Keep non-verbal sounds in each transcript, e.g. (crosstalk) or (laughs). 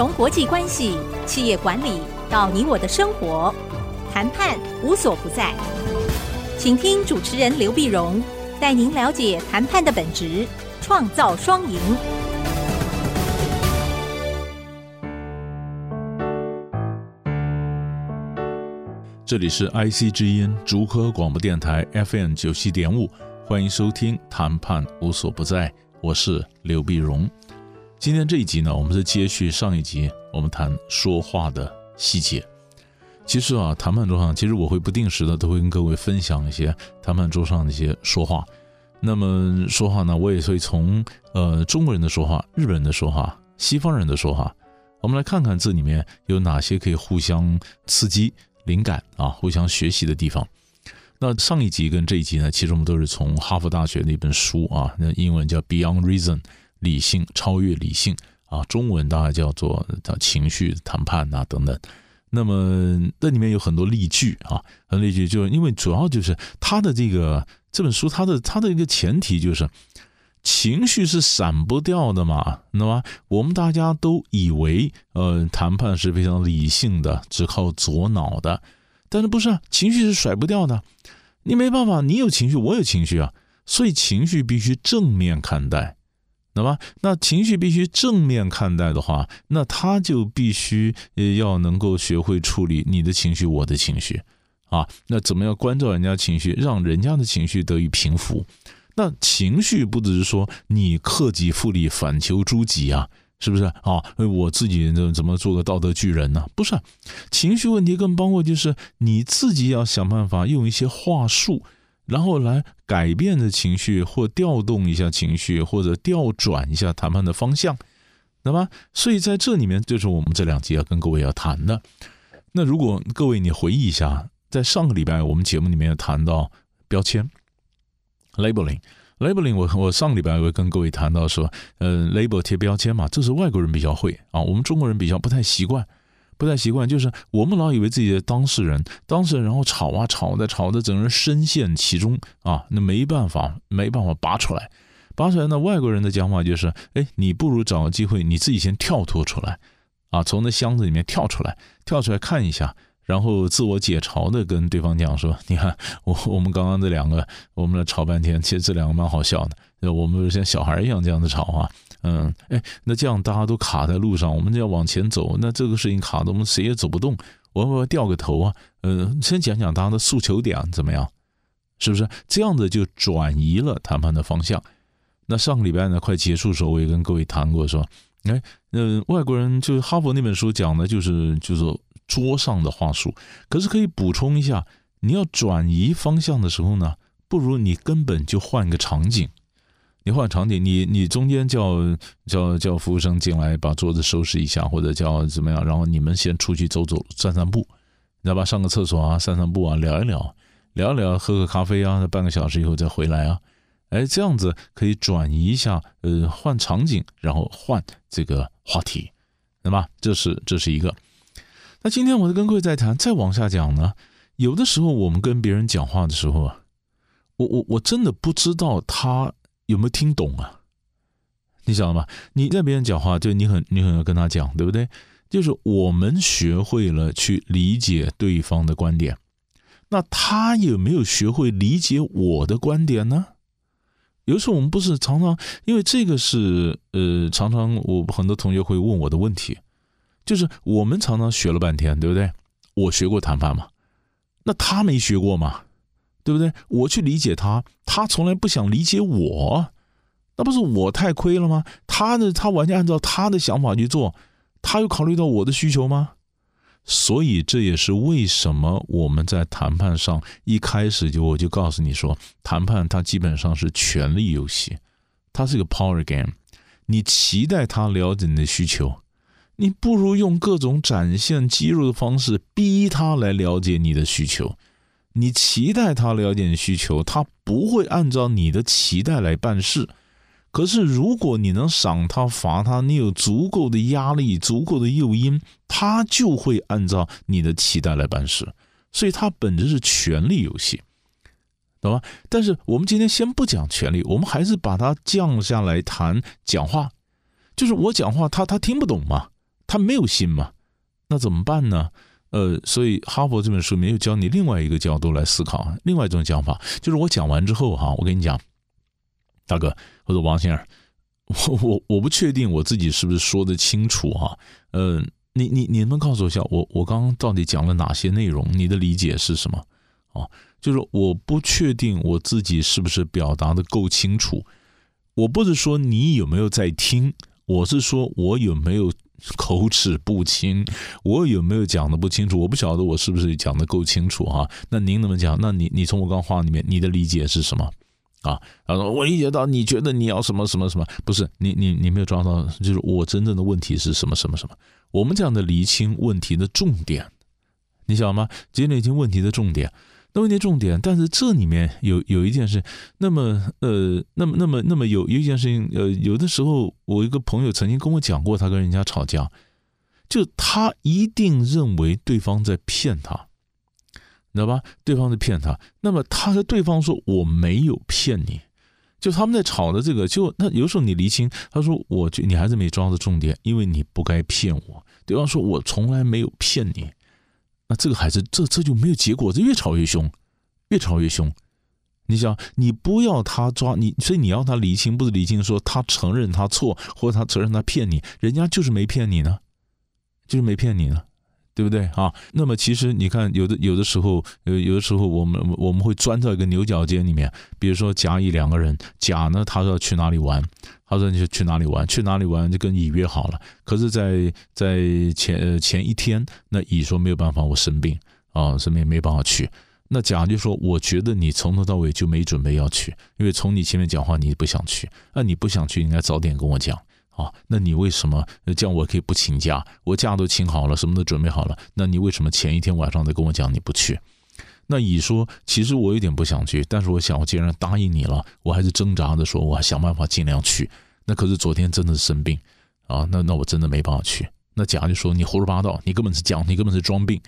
从国际关系、企业管理到你我的生活，谈判无所不在。请听主持人刘碧荣带您了解谈判的本质，创造双赢。这里是 IC 之音竹科广播电台 FM 九七点五，欢迎收听《谈判无所不在》，我是刘碧荣。今天这一集呢，我们是接续上一集，我们谈说话的细节。其实啊，谈判桌上，其实我会不定时的都会跟各位分享一些谈判桌上的一些说话。那么说话呢，我也会从呃中国人的说话、日本人的说话、西方人的说话，我们来看看这里面有哪些可以互相刺激。灵感啊，互相学习的地方。那上一集跟这一集呢，其实我们都是从哈佛大学的一本书啊，那英文叫《Beyond Reason》，理性超越理性啊，中文大概叫做叫情绪谈判啊等等。那么这里面有很多例句啊，很例句，就是因为主要就是它的这个这本书，它的它的一个前提就是情绪是闪不掉的嘛，那么我们大家都以为，呃，谈判是非常理性的，只靠左脑的，但是不是啊？情绪是甩不掉的，你没办法，你有情绪，我有情绪啊，所以情绪必须正面看待，那么那情绪必须正面看待的话，那他就必须要能够学会处理你的情绪，我的情绪，啊，那怎么样关照人家情绪，让人家的情绪得以平复？那情绪不只是说你克己复礼，反求诸己啊，是不是啊？我自己怎么做个道德巨人呢？不是，情绪问题更包括就是你自己要想办法用一些话术，然后来改变的情绪，或调动一下情绪，或者调转一下谈判的方向，那么，所以在这里面就是我们这两集要跟各位要谈的。那如果各位你回忆一下，在上个礼拜我们节目里面谈到标签。Labeling，Labeling，我我上个礼拜我跟各位谈到说，呃，label 贴标签嘛，这是外国人比较会啊，我们中国人比较不太习惯，不太习惯，就是我们老以为自己的当事人，当事人然后吵啊吵的吵的，整个人深陷其中啊，那没办法，没办法拔出来，拔出来，那外国人的讲法就是，哎，你不如找个机会，你自己先跳脱出来，啊，从那箱子里面跳出来，跳出来看一下。然后自我解嘲的跟对方讲说：“你看 (laughs) 我我们刚刚这两个，我们俩吵半天，其实这两个蛮好笑的。我们像小孩一样这样子吵啊，嗯，哎，那这样大家都卡在路上，我们就要往前走，那这个事情卡的我们谁也走不动，我们要掉个头啊。嗯，先讲讲大家的诉求点怎么样？是不是这样子就转移了谈判的方向？那上个礼拜呢，快结束的时候，我也跟各位谈过说，哎，嗯外国人就是哈佛那本书讲的就是就是。”桌上的话术，可是可以补充一下，你要转移方向的时候呢，不如你根本就换个场景。你换场景，你你中间叫叫叫服务生进来把桌子收拾一下，或者叫怎么样，然后你们先出去走走散散步，你知道吧？上个厕所啊，散散步啊，聊一聊，聊一聊，喝个咖啡啊，半个小时以后再回来啊。哎，这样子可以转移一下，呃，换场景，然后换这个话题，那么这是这是一个。那今天我就跟各位再谈，再往下讲呢。有的时候我们跟别人讲话的时候啊，我我我真的不知道他有没有听懂啊。你晓得吗？你在别人讲话，就你很你很要跟他讲，对不对？就是我们学会了去理解对方的观点，那他有没有学会理解我的观点呢？有时候我们不是常常，因为这个是呃，常常我很多同学会问我的问题。就是我们常常学了半天，对不对？我学过谈判嘛，那他没学过嘛，对不对？我去理解他，他从来不想理解我，那不是我太亏了吗？他呢，他完全按照他的想法去做，他有考虑到我的需求吗？所以这也是为什么我们在谈判上一开始就我就告诉你说，谈判它基本上是权力游戏，它是个 power game，你期待他了解你的需求。你不如用各种展现肌肉的方式逼他来了解你的需求，你期待他了解你需求，他不会按照你的期待来办事。可是如果你能赏他罚他，你有足够的压力、足够的诱因，他就会按照你的期待来办事。所以它本质是权力游戏，懂吗？但是我们今天先不讲权力，我们还是把它降下来谈讲话，就是我讲话他他听不懂嘛。他没有心嘛，那怎么办呢？呃，所以哈佛这本书没有教你另外一个角度来思考，另外一种讲法，就是我讲完之后哈，我跟你讲，大哥或者王先生，我我我不确定我自己是不是说的清楚哈，呃，你你你能告诉我一下，我我刚刚到底讲了哪些内容？你的理解是什么？啊，就是我不确定我自己是不是表达的够清楚。我不是说你有没有在听，我是说我有没有。口齿不清，我有没有讲的不清楚？我不晓得我是不是讲的够清楚哈。那您怎么讲？那你你从我刚话里面，你的理解是什么啊？然后我理解到你觉得你要什么什么什么？不是你你你没有抓到，就是我真正的问题是什么什么什么？我们讲的厘清问题的重点，你晓得吗？今天厘清问题的重点。那问题重点，但是这里面有有一件事，那么呃，那么那么那么有有一件事情，呃，有的时候我一个朋友曾经跟我讲过，他跟人家吵架，就他一定认为对方在骗他，你知道吧？对方在骗他，那么他和对方说我没有骗你，就他们在吵的这个，就那有时候你厘清，他说我觉你还是没抓住重点，因为你不该骗我，对方说我从来没有骗你。那这个孩子，这这就没有结果，这越吵越凶，越吵越凶。你想，你不要他抓你，所以你要他厘清，不是厘清说他承认他错，或者他承认他骗你，人家就是没骗你呢，就是没骗你呢。对不对啊？那么其实你看，有的有的时候，有有的时候，我们我们会钻到一个牛角尖里面。比如说甲乙两个人，甲呢，他说要去哪里玩，他说你就去哪里玩，去哪里玩就跟乙约好了。可是在，在在前前一天，那乙说没有办法，我生病啊，生病没办法去。那甲就说，我觉得你从头到尾就没准备要去，因为从你前面讲话，你不想去。那你不想去，应该早点跟我讲。啊，那你为什么这样？我可以不请假，我假都请好了，什么都准备好了。那你为什么前一天晚上再跟我讲你不去？那乙说，其实我有点不想去，但是我想，我既然答应你了，我还是挣扎着说，我还想办法尽量去。那可是昨天真的是生病啊，那那我真的没办法去。那甲就说，你胡说八道，你根本是讲，你根本是装病。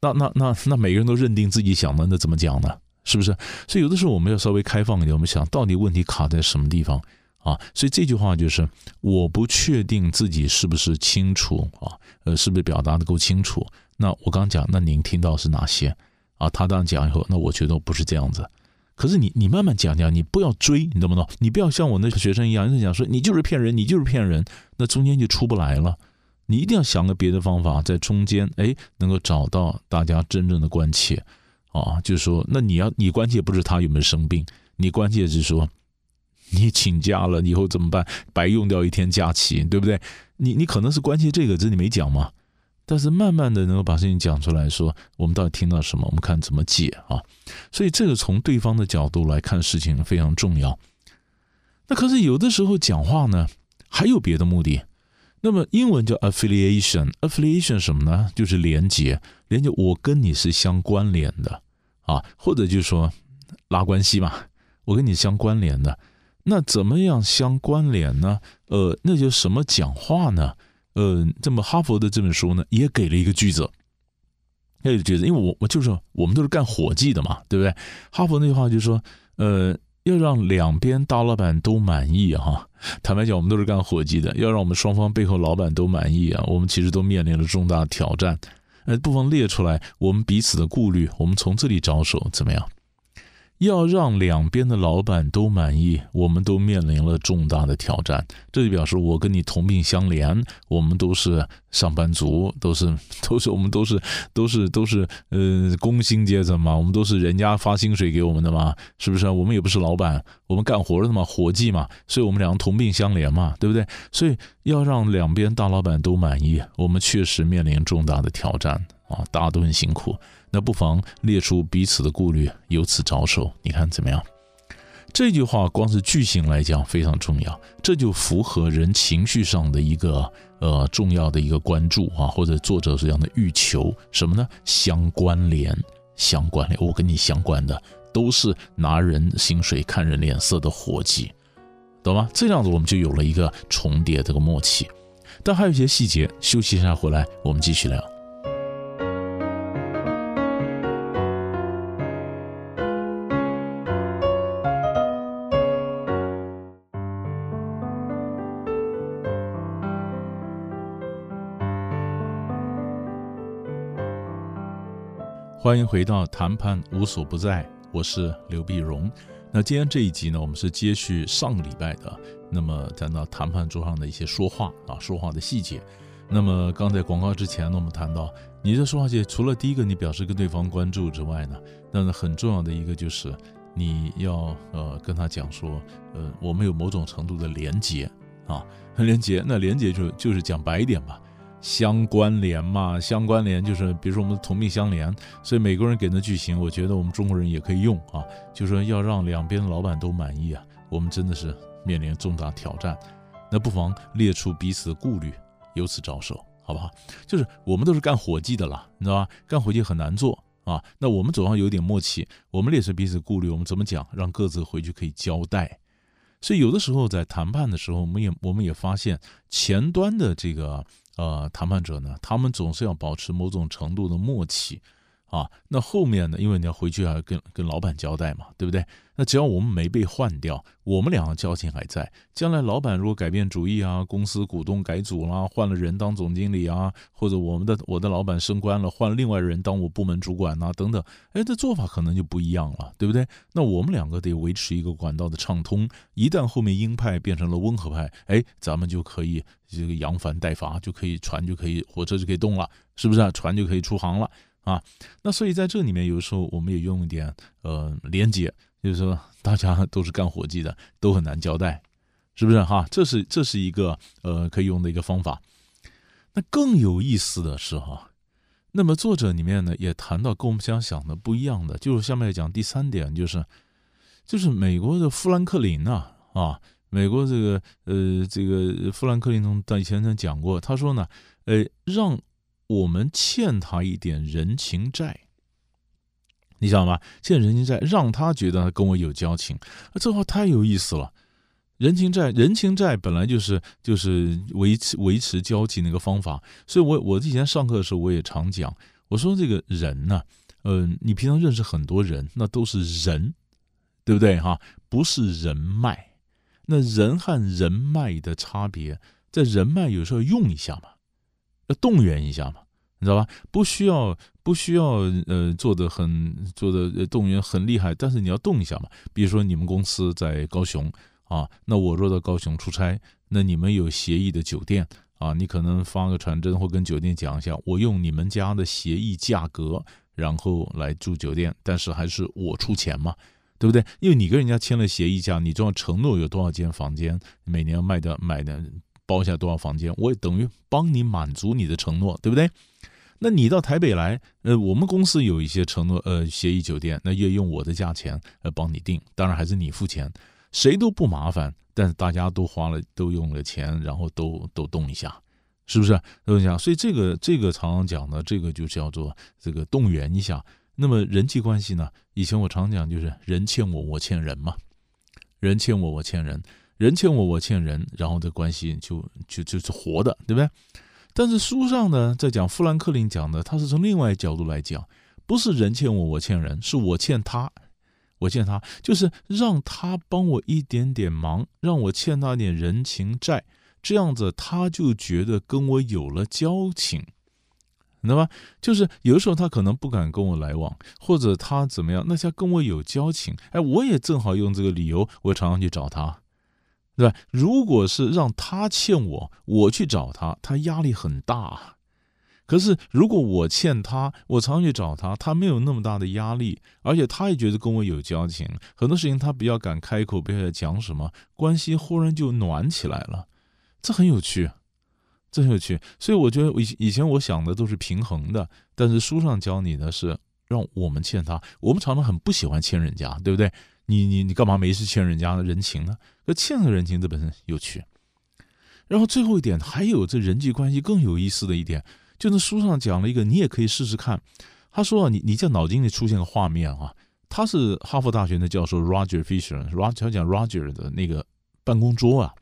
那那那那每个人都认定自己想的，那怎么讲呢？是不是？所以有的时候我们要稍微开放一点，我们想到底问题卡在什么地方？啊，所以这句话就是我不确定自己是不是清楚啊，呃，是不是表达的够清楚？那我刚讲，那您听到是哪些？啊，他这样讲以后，那我觉得不是这样子。可是你你慢慢讲讲，你不要追，你懂不懂？你不要像我那学生一样，一直讲说你就是骗人，你就是骗人，那中间就出不来了。你一定要想个别的方法，在中间哎，能够找到大家真正的关切啊，就是说，那你要你关切不是他有没有生病，你关切是说。你请假了以后怎么办？白用掉一天假期，对不对？你你可能是关心这个，这你没讲嘛。但是慢慢的能够把事情讲出来说，我们到底听到什么？我们看怎么解啊。所以这个从对方的角度来看事情非常重要。那可是有的时候讲话呢，还有别的目的。那么英文叫 affiliation，affiliation 什么呢？就是连接，连接我跟你是相关联的啊，或者就是说拉关系嘛，我跟你相关联的。那怎么样相关联呢？呃，那就什么讲话呢？呃，这么哈佛的这本书呢，也给了一个句子，那个句子，因为我我就是我们都是干伙计的嘛，对不对？哈佛那句话就是说，呃，要让两边大老板都满意哈。坦白讲，我们都是干伙计的，要让我们双方背后老板都满意啊，我们其实都面临了重大挑战。呃，不妨列出来我们彼此的顾虑，我们从这里着手，怎么样？要让两边的老板都满意，我们都面临了重大的挑战。这就表示我跟你同病相怜，我们都是上班族，都是 (laughs) 都是我们都是都是都是呃工薪阶层嘛，我们都是人家发薪水给我们的嘛，是不是？我们也不是老板，我们干活的嘛，伙计嘛，所以我们两个同病相怜嘛，对不对？所以要让两边大老板都满意，我们确实面临重大的挑战啊，大家都很辛苦。那不妨列出彼此的顾虑，由此着手，你看怎么样？这句话光是句型来讲非常重要，这就符合人情绪上的一个呃重要的一个关注啊，或者作者这样的欲求什么呢？相关联，相关联，我跟你相关的都是拿人薪水看人脸色的伙计，懂吗？这样子我们就有了一个重叠这个默契，但还有一些细节，休息一下回来我们继续聊。欢迎回到谈判无所不在，我是刘碧荣。那今天这一集呢，我们是接续上个礼拜的，那么谈到谈判桌上的一些说话啊，说话的细节。那么刚在广告之前呢，我们谈到你的说话界，除了第一个你表示跟对方关注之外呢，那么很重要的一个就是你要呃跟他讲说，呃，我们有某种程度的连结啊，连结。那连结就就是讲白一点吧。相关联嘛，相关联就是，比如说我们同病相怜，所以美国人给的句型，我觉得我们中国人也可以用啊，就是说要让两边的老板都满意啊，我们真的是面临重大挑战，那不妨列出彼此的顾虑，由此着手，好不好？就是我们都是干伙计的啦，你知道吧？干伙计很难做啊，那我们总要有点默契，我们列出彼此顾虑，我们怎么讲，让各自回去可以交代。所以有的时候在谈判的时候，我们也我们也发现前端的这个。呃，谈判者呢，他们总是要保持某种程度的默契，啊，那后面呢，因为你要回去要跟跟老板交代嘛，对不对？那只要我们没被换掉，我们两个交情还在。将来老板如果改变主意啊，公司股东改组啦，换了人当总经理啊，或者我们的我的老板升官了，换另外人当我部门主管呐，等等，哎，这做法可能就不一样了，对不对？那我们两个得维持一个管道的畅通。一旦后面鹰派变成了温和派，哎，咱们就可以这个扬帆待发，就可以船就可以火车就可以动了，是不是啊？船就可以出航了啊？那所以在这里面，有时候我们也用一点呃连接。就是说，大家都是干伙计的，都很难交代，是不是哈？这是这是一个呃可以用的一个方法。那更有意思的是哈，那么作者里面呢也谈到跟我们想想的不一样的，就是下面讲第三点，就是就是美国的富兰克林呐啊，美国这个呃这个富兰克林从以前曾讲过，他说呢，呃，让我们欠他一点人情债。你知道吗？欠人情债，让他觉得跟我有交情，这话太有意思了。人情债，人情债本来就是就是维持维持交情的一个方法。所以我，我以前上课的时候，我也常讲，我说这个人呢，嗯、呃，你平常认识很多人，那都是人，对不对哈？不是人脉。那人和人脉的差别，在人脉有时候用一下嘛，动员一下嘛。你知道吧？不需要，不需要，呃，做的很，做的动员很厉害，但是你要动一下嘛。比如说你们公司在高雄啊，那我若到高雄出差，那你们有协议的酒店啊，你可能发个传真或跟酒店讲一下，我用你们家的协议价格，然后来住酒店，但是还是我出钱嘛，对不对？因为你跟人家签了协议价，你就要承诺有多少间房间，每年要卖的买的包下多少房间，我也等于帮你满足你的承诺，对不对？那你到台北来，呃，我们公司有一些承诺，呃，协议酒店，那也用我的价钱呃帮你订，当然还是你付钱，谁都不麻烦，但是大家都花了，都用了钱，然后都都动一下，是不是？动一下，所以这个这个常常讲的，这个就叫做这个动员一下。那么人际关系呢？以前我常讲就是人欠我，我欠人嘛，人欠我，我欠人，人欠我，我欠人，然后这关系就就就是活的，对不对？但是书上呢，在讲富兰克林讲的，他是从另外一角度来讲，不是人欠我，我欠人，是我欠他，我欠他，就是让他帮我一点点忙，让我欠他点人情债，这样子他就觉得跟我有了交情，那么？就是有的时候他可能不敢跟我来往，或者他怎么样，那他跟我有交情，哎，我也正好用这个理由，我常常去找他。对吧？如果是让他欠我，我去找他，他压力很大。可是如果我欠他，我常去找他，他没有那么大的压力，而且他也觉得跟我有交情，很多事情他比较敢开口，比较讲什么，关系忽然就暖起来了。这很有趣，这很有趣。所以我觉得以以前我想的都是平衡的，但是书上教你的是让我们欠他。我们常常很不喜欢欠人家，对不对？你你你干嘛没事欠人家的人情呢？欠的人情这本身有趣。然后最后一点，还有这人际关系更有意思的一点，就那书上讲了一个，你也可以试试看。他说啊，你你在脑筋里出现个画面啊，他是哈佛大学的教授 Roger Fisher，Roger 他讲 Roger 的那个办公桌啊，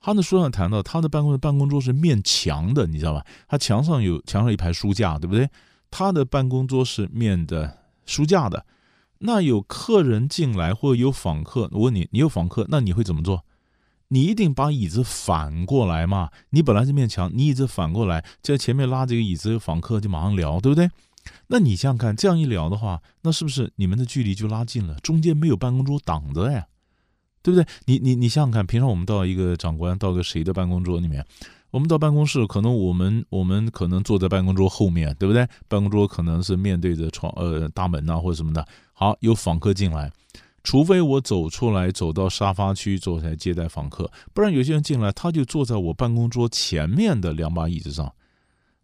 他的书上谈到他的办公办公桌是面墙的，你知道吧？他墙上有墙上一排书架，对不对？他的办公桌是面的书架的。那有客人进来或者有访客，我问你，你有访客，那你会怎么做？你一定把椅子反过来嘛？你本来这面墙，你椅子反过来，在前面拉这个椅子，访客就马上聊，对不对？那你想想看，这样一聊的话，那是不是你们的距离就拉近了？中间没有办公桌挡着呀，对不对？你你你想想看，平常我们到一个长官到个谁的办公桌里面，我们到办公室，可能我们我们可能坐在办公桌后面，对不对？办公桌可能是面对着窗呃大门呐、或者什么的。好，有访客进来，除非我走出来走到沙发区坐下来接待访客，不然有些人进来他就坐在我办公桌前面的两把椅子上。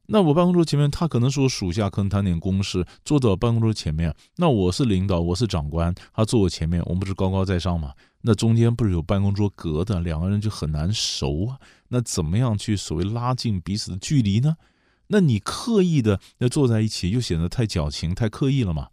那我办公桌前面，他可能是我属下，可能谈点公事，坐到办公桌前面。那我是领导，我是长官，他坐我前面，我们不是高高在上吗？那中间不是有办公桌隔的，两个人就很难熟啊。那怎么样去所谓拉近彼此的距离呢？那你刻意的要坐在一起，又显得太矫情、太刻意了嘛。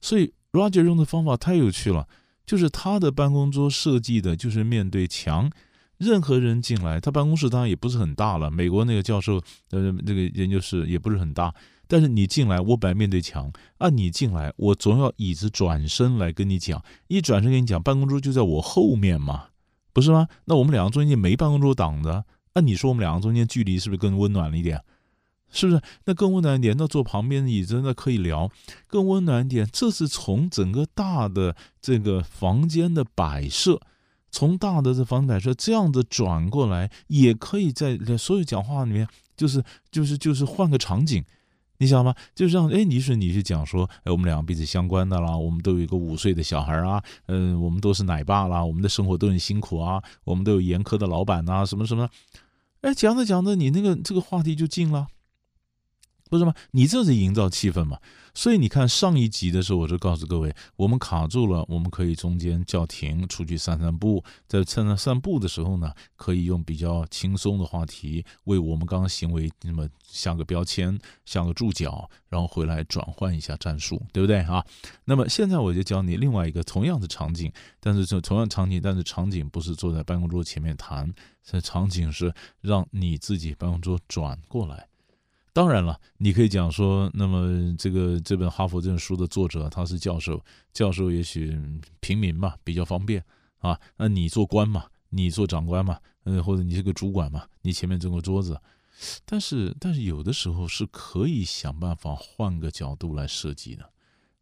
所以 Roger 用的方法太有趣了，就是他的办公桌设计的就是面对墙。任何人进来，他办公室当然也不是很大了。美国那个教授，呃，那个研究室也不是很大。但是你进来，我本来面对墙啊，你进来，我总要椅子转身来跟你讲。一转身跟你讲，办公桌就在我后面嘛，不是吗？那我们两个中间没办公桌挡着，那你说我们两个中间距离是不是更温暖了一点？是不是？那更温暖一点，那坐旁边的椅子那可以聊，更温暖一点。这是从整个大的这个房间的摆设。从大的这房摆设这样子转过来，也可以在所有讲话里面，就是就是就是换个场景，你想吗？就这样，哎，你是你是讲说，哎，我们两个彼此相关的啦，我们都有一个五岁的小孩啊，嗯，我们都是奶爸啦，我们的生活都很辛苦啊，我们都有严苛的老板啊，什么什么，哎，讲着讲着，你那个这个话题就进了。不是吗？你这是营造气氛嘛？所以你看上一集的时候，我就告诉各位，我们卡住了，我们可以中间叫停，出去散散步。在趁着散步的时候呢，可以用比较轻松的话题为我们刚刚行为那么下个标签，下个注脚，然后回来转换一下战术，对不对啊？那么现在我就教你另外一个同样的场景，但是这同样场景，但是场景不是坐在办公桌前面谈，这场景是让你自己办公桌转过来。当然了，你可以讲说，那么这个这本哈佛这本书的作者他是教授，教授也许平民嘛比较方便啊。那你做官嘛，你做长官嘛，嗯，或者你是个主管嘛，你前面这个桌子。但是，但是有的时候是可以想办法换个角度来设计的，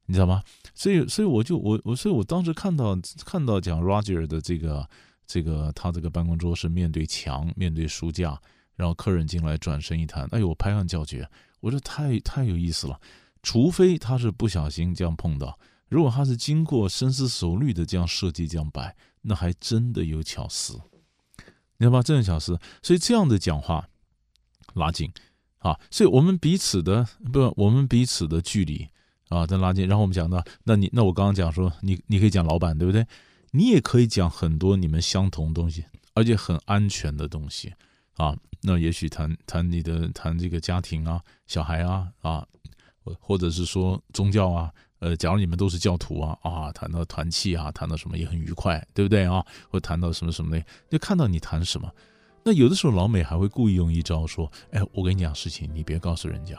你知道吗？所以，所以我就我我，所以我当时看到看到讲 Roger 的这个这个他这个办公桌是面对墙，面对书架。然后客人进来，转身一谈，哎呦，我拍案叫绝，我说太太有意思了。除非他是不小心这样碰到，如果他是经过深思熟虑的这样设计这样摆，那还真的有巧思，你知道吗？真的巧思。所以这样的讲话拉近啊，所以我们彼此的不，我们彼此的距离啊，在拉近。然后我们讲到，那你那我刚刚讲说，你你可以讲老板，对不对？你也可以讲很多你们相同东西，而且很安全的东西啊。那也许谈谈你的谈这个家庭啊，小孩啊啊，或者是说宗教啊，呃，假如你们都是教徒啊啊，谈到团契啊，谈到什么也很愉快，对不对啊？或谈到什么什么的，就看到你谈什么。那有的时候老美还会故意用一招说：“哎，我跟你讲事情，你别告诉人家。”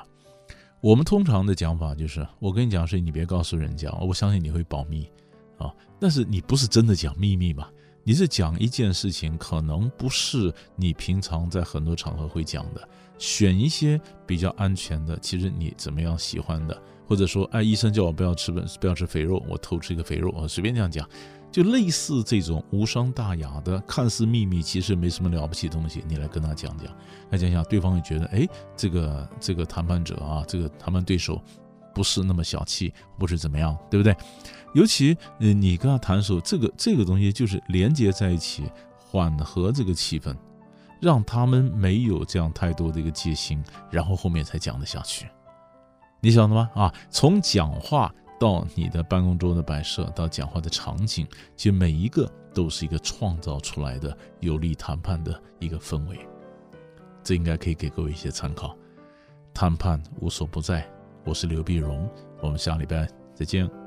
我们通常的讲法就是：“我跟你讲事情，你别告诉人家，我相信你会保密啊。”但是你不是真的讲秘密嘛？你是讲一件事情，可能不是你平常在很多场合会讲的，选一些比较安全的。其实你怎么样喜欢的，或者说，哎，医生叫我不要吃不要吃肥肉，我偷吃一个肥肉，我随便这样讲，就类似这种无伤大雅的，看似秘密，其实没什么了不起的东西，你来跟他讲讲，来讲讲，对方会觉得，哎，这个这个谈判者啊，这个谈判对手。不是那么小气，不是怎么样，对不对？尤其，你跟他谈的时候，这个这个东西就是连接在一起，缓和这个气氛，让他们没有这样太多的一个戒心，然后后面才讲得下去。你晓得吗？啊，从讲话到你的办公桌的摆设，到讲话的场景，其实每一个都是一个创造出来的有利谈判的一个氛围。这应该可以给各位一些参考。谈判无所不在。我是刘碧荣，我们下礼拜再见。